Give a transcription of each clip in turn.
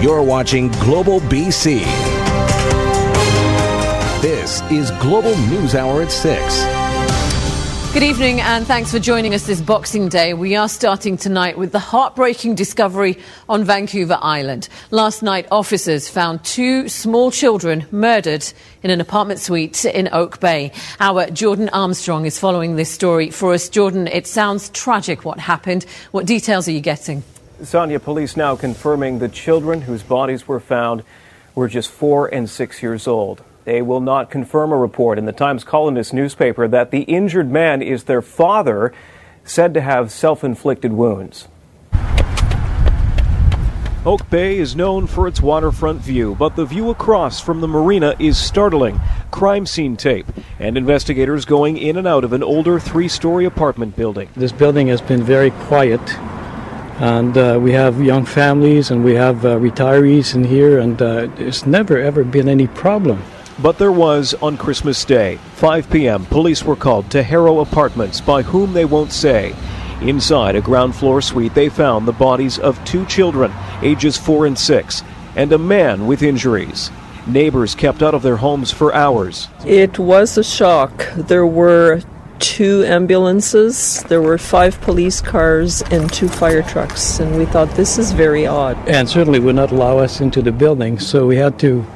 You're watching Global BC. This is Global News Hour at 6. Good evening and thanks for joining us this Boxing Day. We are starting tonight with the heartbreaking discovery on Vancouver Island. Last night, officers found two small children murdered in an apartment suite in Oak Bay. Our Jordan Armstrong is following this story for us. Jordan, it sounds tragic what happened. What details are you getting? Sonia, police now confirming the children whose bodies were found were just four and six years old. They will not confirm a report in the Times Colonist newspaper that the injured man is their father, said to have self inflicted wounds. Oak Bay is known for its waterfront view, but the view across from the marina is startling. Crime scene tape and investigators going in and out of an older three story apartment building. This building has been very quiet and uh, we have young families and we have uh, retirees in here and uh, there's never ever been any problem but there was on Christmas Day. 5 p.m., police were called to Harrow Apartments, by whom they won't say. Inside a ground floor suite, they found the bodies of two children, ages 4 and 6, and a man with injuries. Neighbors kept out of their homes for hours. It was a shock. There were two ambulances, there were five police cars, and two fire trucks. And we thought this is very odd. And certainly would not allow us into the building, so we had to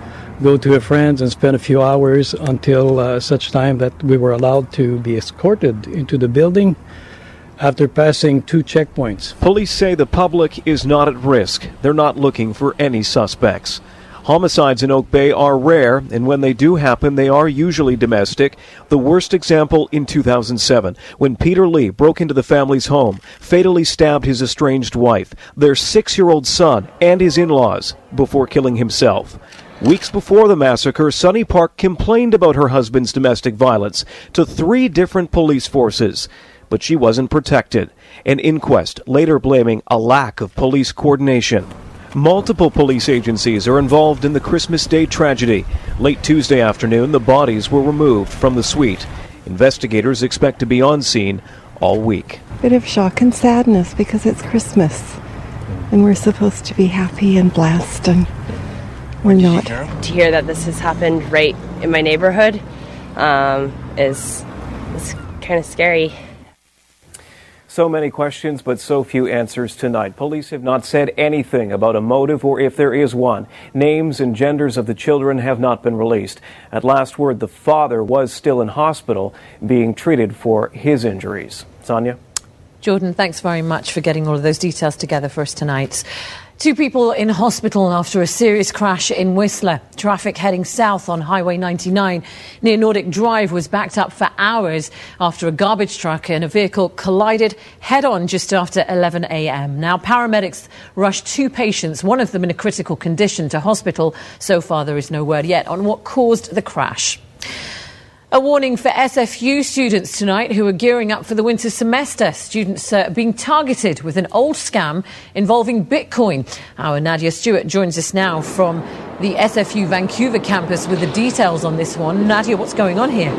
go to a friend's and spend a few hours until uh, such time that we were allowed to be escorted into the building after passing two checkpoints. Police say the public is not at risk. They're not looking for any suspects. Homicides in Oak Bay are rare, and when they do happen, they are usually domestic. The worst example in 2007, when Peter Lee broke into the family's home, fatally stabbed his estranged wife, their six year old son, and his in laws before killing himself. Weeks before the massacre, Sunny Park complained about her husband's domestic violence to three different police forces, but she wasn't protected. An inquest later blaming a lack of police coordination. Multiple police agencies are involved in the Christmas Day tragedy. Late Tuesday afternoon, the bodies were removed from the suite. Investigators expect to be on scene all week. Bit of shock and sadness because it's Christmas and we're supposed to be happy and blessed and we're not. To hear that this has happened right in my neighborhood um, is, is kind of scary. So many questions, but so few answers tonight. Police have not said anything about a motive or if there is one. Names and genders of the children have not been released. At last word, the father was still in hospital being treated for his injuries. Sonia? Jordan, thanks very much for getting all of those details together for us tonight. Two people in hospital after a serious crash in Whistler. Traffic heading south on Highway 99 near Nordic Drive was backed up for hours after a garbage truck and a vehicle collided head on just after 11 a.m. Now, paramedics rushed two patients, one of them in a critical condition, to hospital. So far, there is no word yet on what caused the crash. A warning for SFU students tonight who are gearing up for the winter semester. Students uh, being targeted with an old scam involving Bitcoin. Our Nadia Stewart joins us now from the SFU Vancouver campus with the details on this one. Nadia, what's going on here?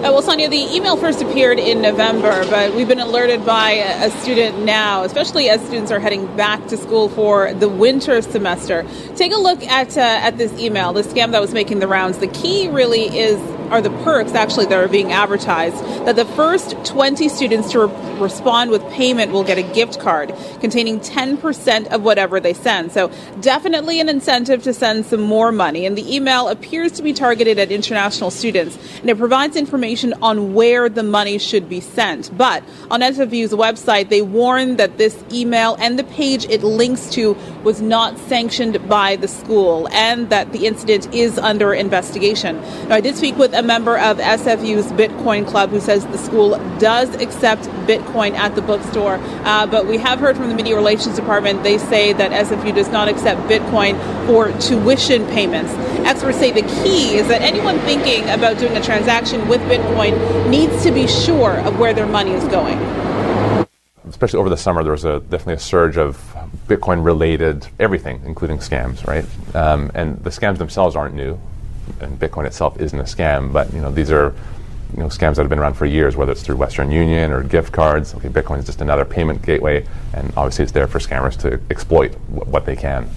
Uh, well, Sonia, the email first appeared in November, but we've been alerted by a, student now, especially as students are heading back to school for the winter semester. Take a look at uh, at this email, the scam that was making the rounds. The key really is are the perks actually that are being advertised that the first 20 students to re- respond with payment will get a gift card containing 10% of whatever they send. So definitely an incentive to send some more money. And the email appears to be targeted at international students and it provides information on where the money should be sent. But on SFU's website, they warn that this email and the page it links to was not sanctioned by the school and that the incident is under investigation. Now, I did speak with a member of SFU's Bitcoin Club who says the school does accept Bitcoin at the bookstore, uh, but we have heard from the Media Relations Department they say that SFU does not accept Bitcoin for tuition payments. Experts say the key is that anyone thinking about doing a transaction with Bitcoin needs to be sure of where their money is going. Especially over the summer, there was a, definitely a surge of Bitcoin related everything, including scams, right? Um, and the scams themselves aren't new and Bitcoin itself isn't a scam, but you know these are you know, scams that have been around for years, whether it's through Western Union or gift cards. Okay, Bitcoin is just another payment gateway, and obviously it's there for scammers to exploit what they can.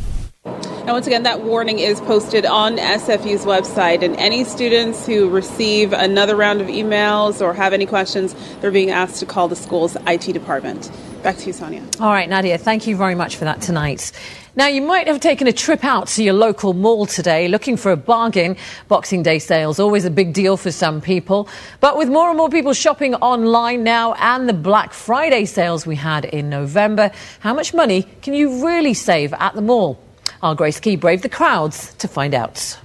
And once again, that warning is posted on SFU's website. And any students who receive another round of emails or have any questions, they're being asked to call the school's IT department. Back to you, Sonia. All right, Nadia, thank you very much for that tonight. Now, you might have taken a trip out to your local mall today looking for a bargain. Boxing Day sales, always a big deal for some people. But with more and more people shopping online now and the Black Friday sales we had in November, how much money can you really save at the mall? Our Grace Key braved the crowds to find out.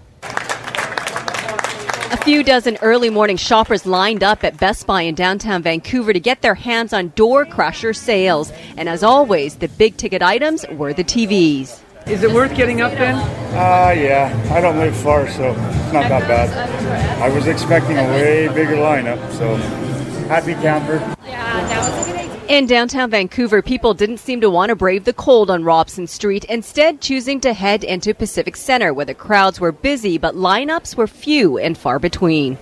A few dozen early morning shoppers lined up at Best Buy in downtown Vancouver to get their hands on door crusher sales. And as always, the big ticket items were the TVs. Is it worth getting up then? Uh, yeah. I don't live far, so it's not that bad. I was expecting a way bigger lineup, so happy camper. Yeah, that was a good idea. In downtown Vancouver, people didn't seem to want to brave the cold on Robson Street, instead choosing to head into Pacific Center, where the crowds were busy, but lineups were few and far between.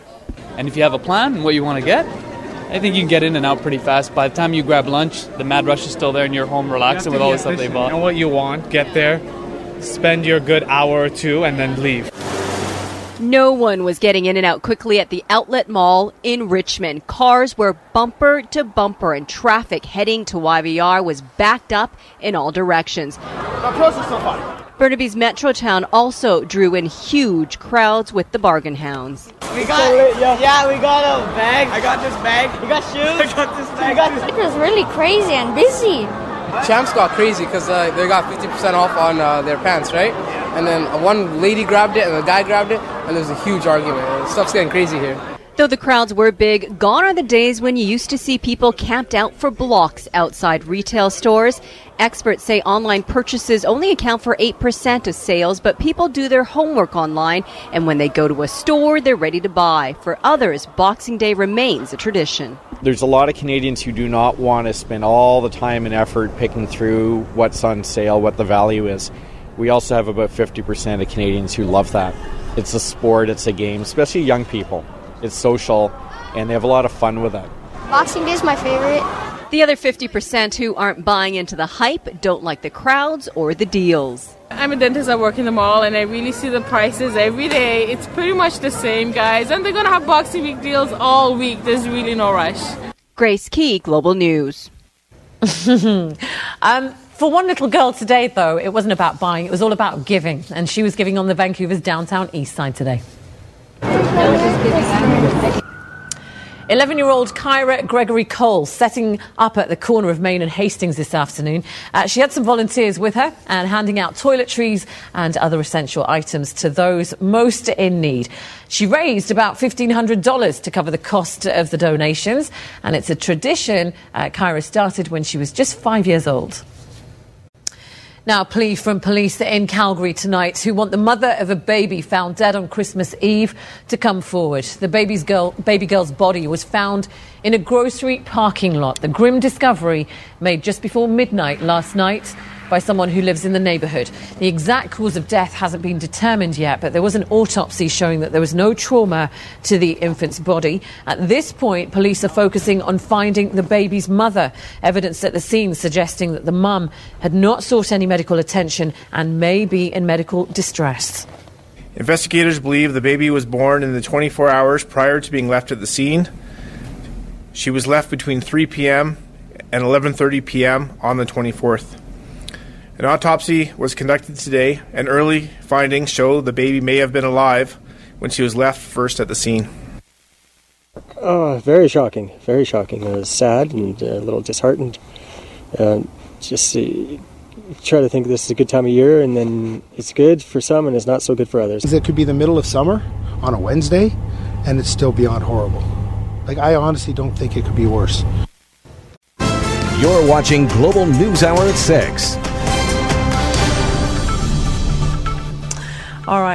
And if you have a plan and what you want to get, I think you can get in and out pretty fast. By the time you grab lunch, the mad rush is still there and you're home relaxing with all the stuff they bought. You know what you want, get there, spend your good hour or two, and then leave. No one was getting in and out quickly at the outlet mall in Richmond. Cars were bumper to bumper, and traffic heading to YVR was backed up in all directions. Burnaby's Metrotown also drew in huge crowds with the bargain hounds. We got, yeah, we got a bag. I got this bag. You got shoes. I got this bag. Got this. It was really crazy and busy. Champs got crazy because uh, they got 50% off on uh, their pants, right? And then one lady grabbed it and the guy grabbed it, and there's a huge argument. Stuff's getting crazy here. Though the crowds were big, gone are the days when you used to see people camped out for blocks outside retail stores. Experts say online purchases only account for 8% of sales, but people do their homework online, and when they go to a store, they're ready to buy. For others, Boxing Day remains a tradition. There's a lot of Canadians who do not want to spend all the time and effort picking through what's on sale, what the value is. We also have about 50% of Canadians who love that. It's a sport, it's a game, especially young people. It's social, and they have a lot of fun with it. Boxing Day is my favorite. The other 50% who aren't buying into the hype don't like the crowds or the deals. I'm a dentist, I work in the mall, and I really see the prices every day. It's pretty much the same, guys, and they're going to have Boxing Week deals all week. There's really no rush. Grace Key, Global News. um, for one little girl today, though, it wasn't about buying, it was all about giving. And she was giving on the Vancouver's downtown east side today. 11 year old Kyra Gregory Cole setting up at the corner of Main and Hastings this afternoon. Uh, she had some volunteers with her and handing out toiletries and other essential items to those most in need. She raised about $1,500 to cover the cost of the donations, and it's a tradition uh, Kyra started when she was just five years old. Now, a plea from police in Calgary tonight who want the mother of a baby found dead on Christmas Eve to come forward. The baby's girl, baby girl's body was found in a grocery parking lot. The grim discovery made just before midnight last night by someone who lives in the neighbourhood. The exact cause of death hasn't been determined yet, but there was an autopsy showing that there was no trauma to the infant's body. At this point, police are focusing on finding the baby's mother. Evidence at the scene suggesting that the mum had not sought any medical attention and may be in medical distress. Investigators believe the baby was born in the 24 hours prior to being left at the scene. She was left between 3 p.m. and 11:30 p.m. on the 24th. An autopsy was conducted today, and early findings show the baby may have been alive when she was left first at the scene. Oh, very shocking, very shocking. I was sad and a little disheartened. Uh, just uh, try to think this is a good time of year, and then it's good for some and it's not so good for others. It could be the middle of summer on a Wednesday, and it's still beyond horrible. Like, I honestly don't think it could be worse. You're watching Global News Hour at 6.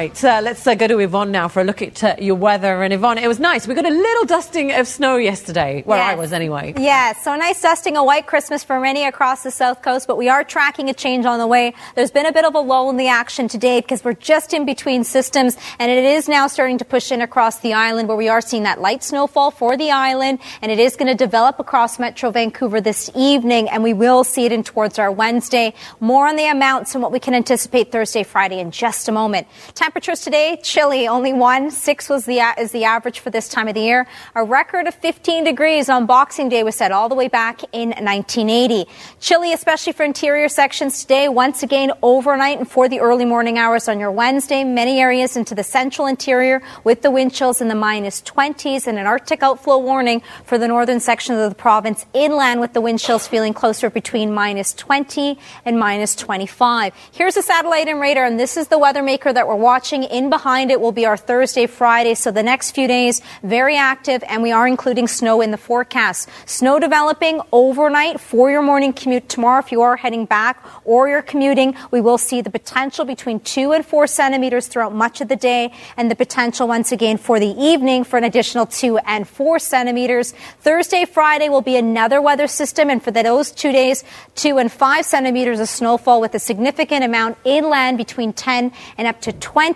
Right. uh, let's uh, go to Yvonne now for a look at uh, your weather. And Yvonne, it was nice. We got a little dusting of snow yesterday, where I was anyway. Yeah, so a nice dusting, a white Christmas for many across the south coast, but we are tracking a change on the way. There's been a bit of a lull in the action today because we're just in between systems, and it is now starting to push in across the island where we are seeing that light snowfall for the island, and it is going to develop across Metro Vancouver this evening, and we will see it in towards our Wednesday. More on the amounts and what we can anticipate Thursday, Friday in just a moment. Temperatures today, chilly, only one. Six was the is the average for this time of the year. A record of 15 degrees on Boxing Day was set all the way back in 1980. Chilly, especially for interior sections today. Once again, overnight and for the early morning hours on your Wednesday. Many areas into the central interior with the wind chills in the minus 20s and an Arctic outflow warning for the northern sections of the province. Inland with the wind chills feeling closer between minus 20 and minus 25. Here's a satellite and radar, and this is the weather maker that we're watching. In behind it will be our Thursday, Friday. So the next few days, very active, and we are including snow in the forecast. Snow developing overnight for your morning commute tomorrow. If you are heading back or you're commuting, we will see the potential between two and four centimeters throughout much of the day, and the potential once again for the evening for an additional two and four centimeters. Thursday, Friday will be another weather system, and for those two days, two and five centimeters of snowfall with a significant amount inland between 10 and up to 20.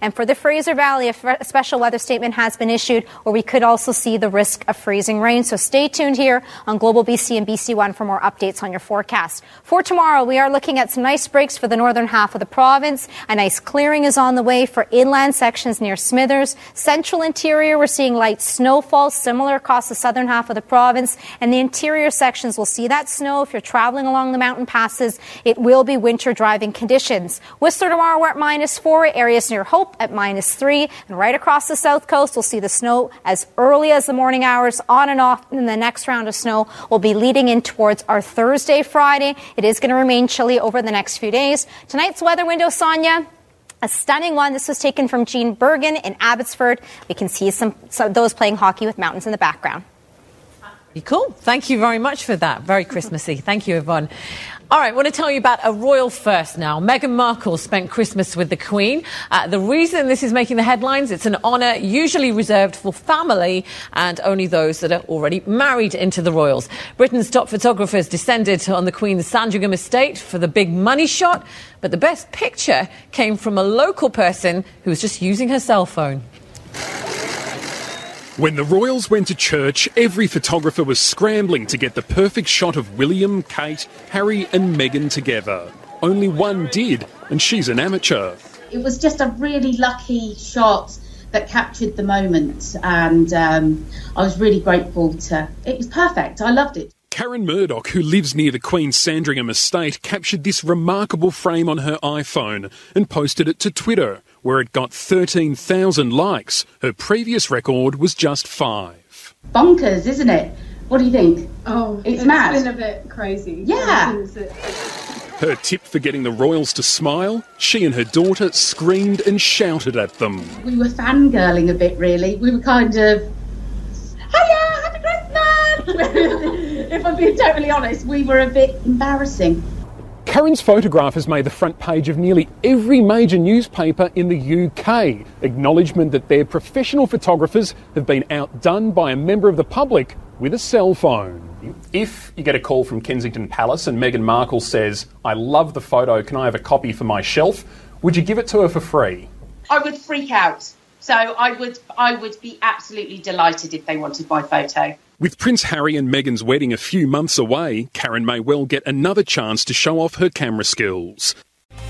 And for the Fraser Valley, a f- a special weather statement has been issued where we could also see the risk of freezing rain. So stay tuned here on Global BC and BC One for more updates on your forecast. For tomorrow, we are looking at some nice breaks for the northern half of the province. A nice clearing is on the way for inland sections near Smithers. Central interior, we're seeing light snowfall, similar across the southern half of the province. And the interior sections will see that snow. If you're traveling along the mountain passes, it will be winter driving conditions. Whistler tomorrow, we're at minus four. Areas near Hope at minus three. And right across the south coast, we'll see the snow as early as the morning hours, on and off. And the next round of snow will be leading in towards our Thursday, Friday. It is going to remain chilly over the next few days. Tonight's weather window, Sonia. A stunning one. This was taken from Jean Bergen in Abbotsford. We can see some, some those playing hockey with mountains in the background. Cool. Thank you very much for that. Very Christmassy. Thank you, Yvonne. All right, I want to tell you about a royal first now. Meghan Markle spent Christmas with the Queen. Uh, the reason this is making the headlines, it's an honour usually reserved for family and only those that are already married into the royals. Britain's top photographers descended on the Queen's Sandringham estate for the big money shot, but the best picture came from a local person who was just using her cell phone. When the Royals went to church, every photographer was scrambling to get the perfect shot of William, Kate, Harry, and Meghan together. Only one did, and she's an amateur. It was just a really lucky shot that captured the moment, and um, I was really grateful to. It was perfect. I loved it. Karen Murdoch, who lives near the Queen's Sandringham estate, captured this remarkable frame on her iPhone and posted it to Twitter, where it got 13,000 likes. Her previous record was just five. Bonkers, isn't it? What do you think? Oh, it's, mad. been a bit crazy. Yeah. Her tip for getting the Royals to smile? She and her daughter screamed and shouted at them. We were fangirling a bit, really. We were kind of, hiya, happy Christmas! if I'm being totally honest, we were a bit embarrassing. Karen's photograph has made the front page of nearly every major newspaper in the UK. Acknowledgement that their professional photographers have been outdone by a member of the public with a cell phone. If you get a call from Kensington Palace and Meghan Markle says, I love the photo, can I have a copy for my shelf? Would you give it to her for free? I would freak out. So I would, I would be absolutely delighted if they wanted my photo. With Prince Harry and Meghan's wedding a few months away, Karen may well get another chance to show off her camera skills.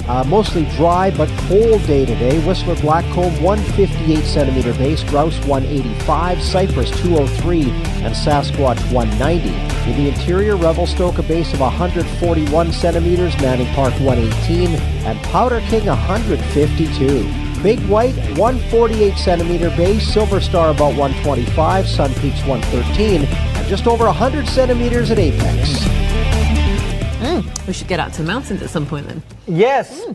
Uh, mostly dry but cold day today. Whistler Blackcomb 158 centimeter base, Grouse 185, Cypress 203, and Sasquatch 190. In the interior, Revelstoke a base of 141 centimeters, Manning Park 118, and Powder King 152. Big White 148 centimeter base, Silver Star about 125, Sun Peaks 113, and just over 100 centimeters at Apex. Mm, we should get out to the mountains at some point then. Yes,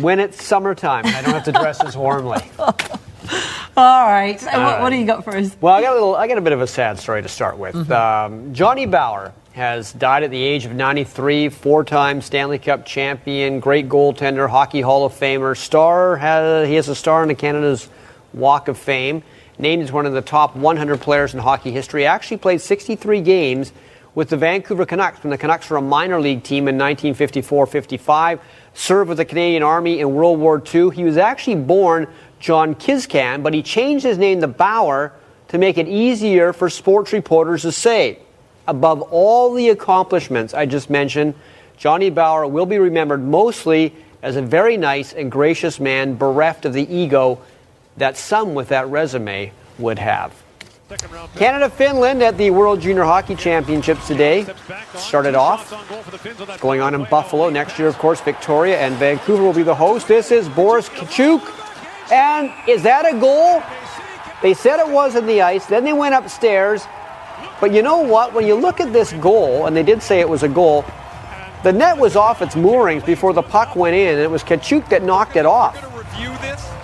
when it's summertime, I don't have to dress as warmly. All right. So All what, what do you got for us? Well, I got a little. I got a bit of a sad story to start with. Mm-hmm. Um, Johnny Bauer has died at the age of 93, four time Stanley Cup champion, great goaltender, Hockey Hall of Famer. Star has, he has a star in the Canada's Walk of Fame. Named as one of the top 100 players in hockey history. Actually played 63 games with the Vancouver Canucks when the Canucks were a minor league team in 1954 55. Served with the Canadian Army in World War II. He was actually born John Kiszkan, but he changed his name to Bauer to make it easier for sports reporters to say. Above all the accomplishments I just mentioned, Johnny Bower will be remembered mostly as a very nice and gracious man bereft of the ego that some with that resume would have. Canada Finland at the World Junior Hockey Championships today started off. It's going on in Buffalo. Next year, of course, Victoria and Vancouver will be the host. This is Boris Tkachuk. And is that a goal? They said it was in the ice. Then they went upstairs. But you know what? When you look at this goal, and they did say it was a goal, the net was off its moorings before the puck went in, and it was Tkachuk that knocked it off.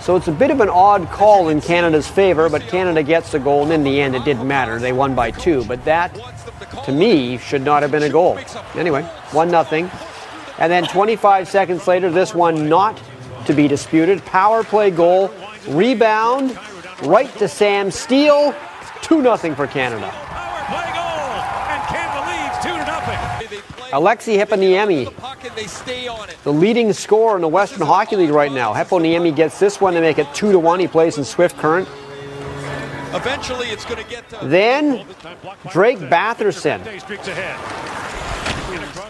So it's a bit of an odd call in Canada's favor, but Canada gets the goal, and in the end, it didn't matter. They won by two. But that, to me, should not have been a goal. Anyway, 1 nothing. And then 25 seconds later, this one not to be disputed. Power play goal, rebound, right to Sam Steel, 2 nothing for Canada. Aleksi Heponiemi, the leading scorer in the Western Hockey League right now. Heponiemi gets this one to make it 2 to 1. He plays in Swift Current. Eventually, it's going to get to Then Drake Batherson,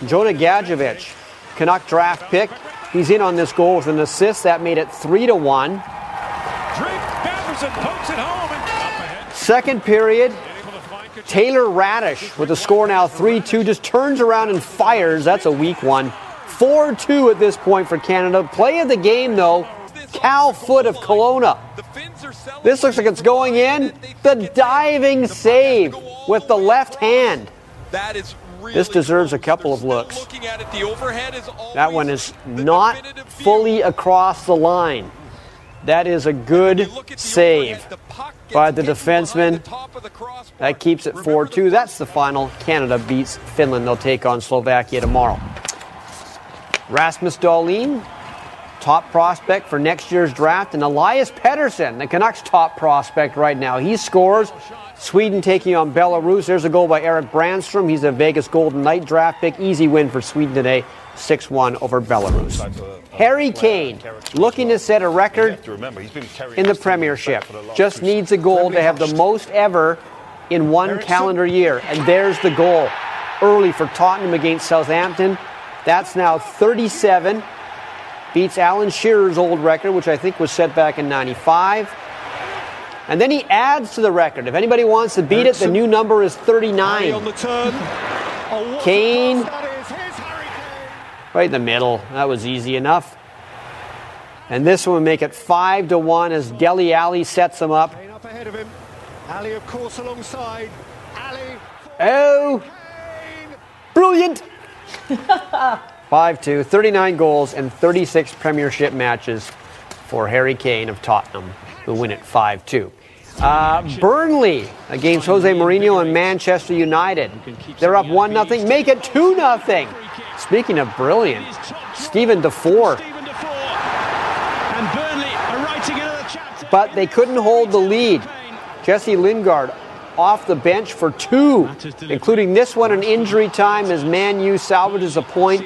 Jonah Gadjovich, Canuck draft pick. He's in on this goal with an assist that made it 3 to 1. Second period, Taylor Raddysh with the score now 3 2 just turns around and fires. That's a weak one. 4 2 at this point for Canada. Play of the game, though, Cal Foote of Kelowna. This looks like it's going in. The diving save with the left hand. That is This deserves a couple of looks. That one is not fully across the line. That is a good save by the defenseman. That keeps it 4 2. That's the final. Canada beats Finland. They'll take on Slovakia tomorrow. Rasmus Dahlin, top prospect for next year's draft, and Elias Pettersson, the Canucks' top prospect right now. He scores. Sweden taking on Belarus. There's a goal by Erik Brannstrom. He's a Vegas Golden Knight draft pick. Easy win for Sweden today, 6 1 over Belarus. Harry Kane looking to set a record in the Premiership. Just needs a goal to have the most ever in one calendar year. And there's the goal early for Tottenham against Southampton. That's now 37. Beats Alan Shearer's old record, which I think was set back in 95. And then he adds to the record. If anybody wants to beat it, the new number is 39. Kane, right in the middle. That was easy enough. And this one will make it 5 to 1 as Dele Alli sets him up. Up ahead of him. Alli, of course, alongside. Alli. Oh, brilliant. 5 2, 39 goals and 36 Premiership matches for Harry Kane of Tottenham, who win it 5 2. Uh, Burnley against Jose Mourinho and Manchester United. They're up 1 0. Make it 2 0. Speaking of brilliant, Steven Defour. But they couldn't hold the lead. Jesse Lingard off the bench for two, including this one in injury time as Man U salvages a point.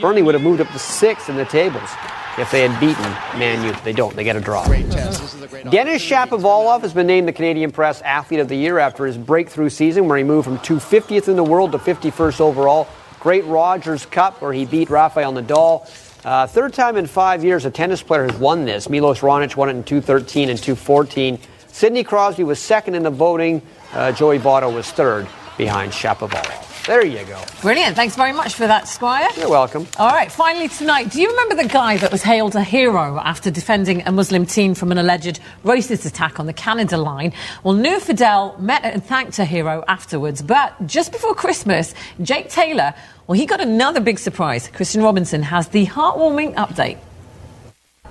Burnley would have moved up to six in the tables if they had beaten Man U. They don't. They get a draw. Denis Shapovalov has been named the Canadian Press Athlete of the Year after his breakthrough season, where he moved from 250th in the world to 51st overall. Great Rogers Cup, where he beat Rafael Nadal. Uh, third time in five years a tennis player has won this. Milos Raonic won it in 213 and 214. Sidney Crosby was second in the voting. Uh, Joey Votto was third behind Shapovalov. There you go. Brilliant. Thanks very much for that, Squire. You're welcome. All right, finally tonight, do you remember the guy that was hailed a hero after defending a Muslim teen from an alleged racist attack on the Canada line? Well, Noor Fadel met and thanked a hero afterwards, but just before Christmas, Jake Taylor, well, he got another big surprise. Kristen Robinson has the heartwarming update.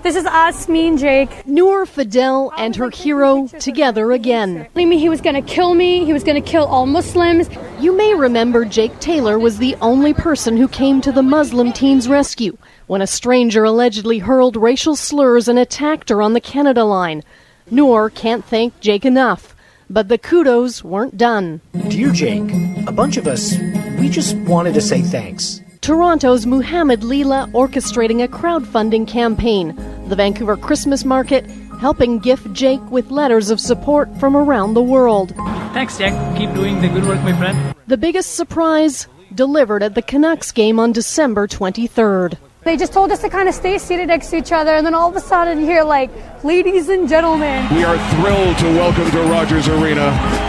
This is us, me and Jake. Noor Fadel and her hero together again. Telling me he was going to kill me, he was going to kill all Muslims. You may remember Jake Taylor was the only person who came to the Muslim teen's rescue when a stranger allegedly hurled racial slurs and attacked her on the Canada line. Noor can't thank Jake enough, but the kudos weren't done. Dear Jake, a bunch of us, we just wanted to say thanks. Toronto's Muhammad Leela orchestrating a crowdfunding campaign. The Vancouver Christmas Market helping gift Jake with letters of support from around the world. Thanks, Jack. Keep doing the good work, my friend. The biggest surprise delivered at the Canucks game on December 23rd. They just told us to kind of stay seated next to each other, and then all of a sudden, you hear like, ladies and gentlemen. We are thrilled to welcome to Rogers Arena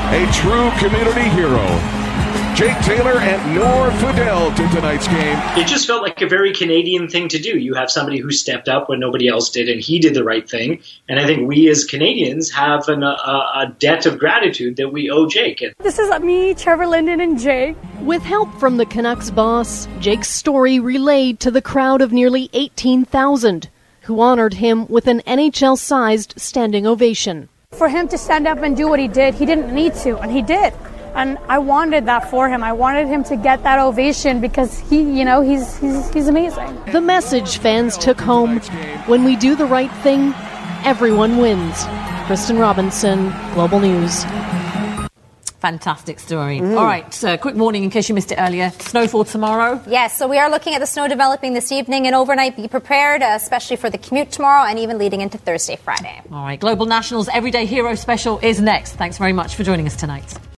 a true community hero. Jake Taylor and Noor Fadel to tonight's game. It just felt like a very Canadian thing to do. You have somebody who stepped up when nobody else did, and he did the right thing. And I think we as Canadians have an, a, a debt of gratitude that we owe Jake. This is me, Trevor Linden, and Jake. With help from the Canucks boss, Jake's story relayed to the crowd of nearly 18,000 who honored him with an NHL sized standing ovation. For him to stand up and do what he did, he didn't need to, and he did. And I wanted that for him. I wanted him to get that ovation because he, you know, he's he's, he's amazing. The message fans took home when we do the right thing, everyone wins. Kristen Robinson, Global News. Fantastic story. Mm. All right, so quick warning in case you missed it earlier. Snowfall tomorrow? Yes, so we are looking at the snow developing this evening and overnight. Be prepared, uh, especially for the commute tomorrow and even leading into Thursday, Friday. All right, Global Nationals Everyday Hero Special is next. Thanks very much for joining us tonight.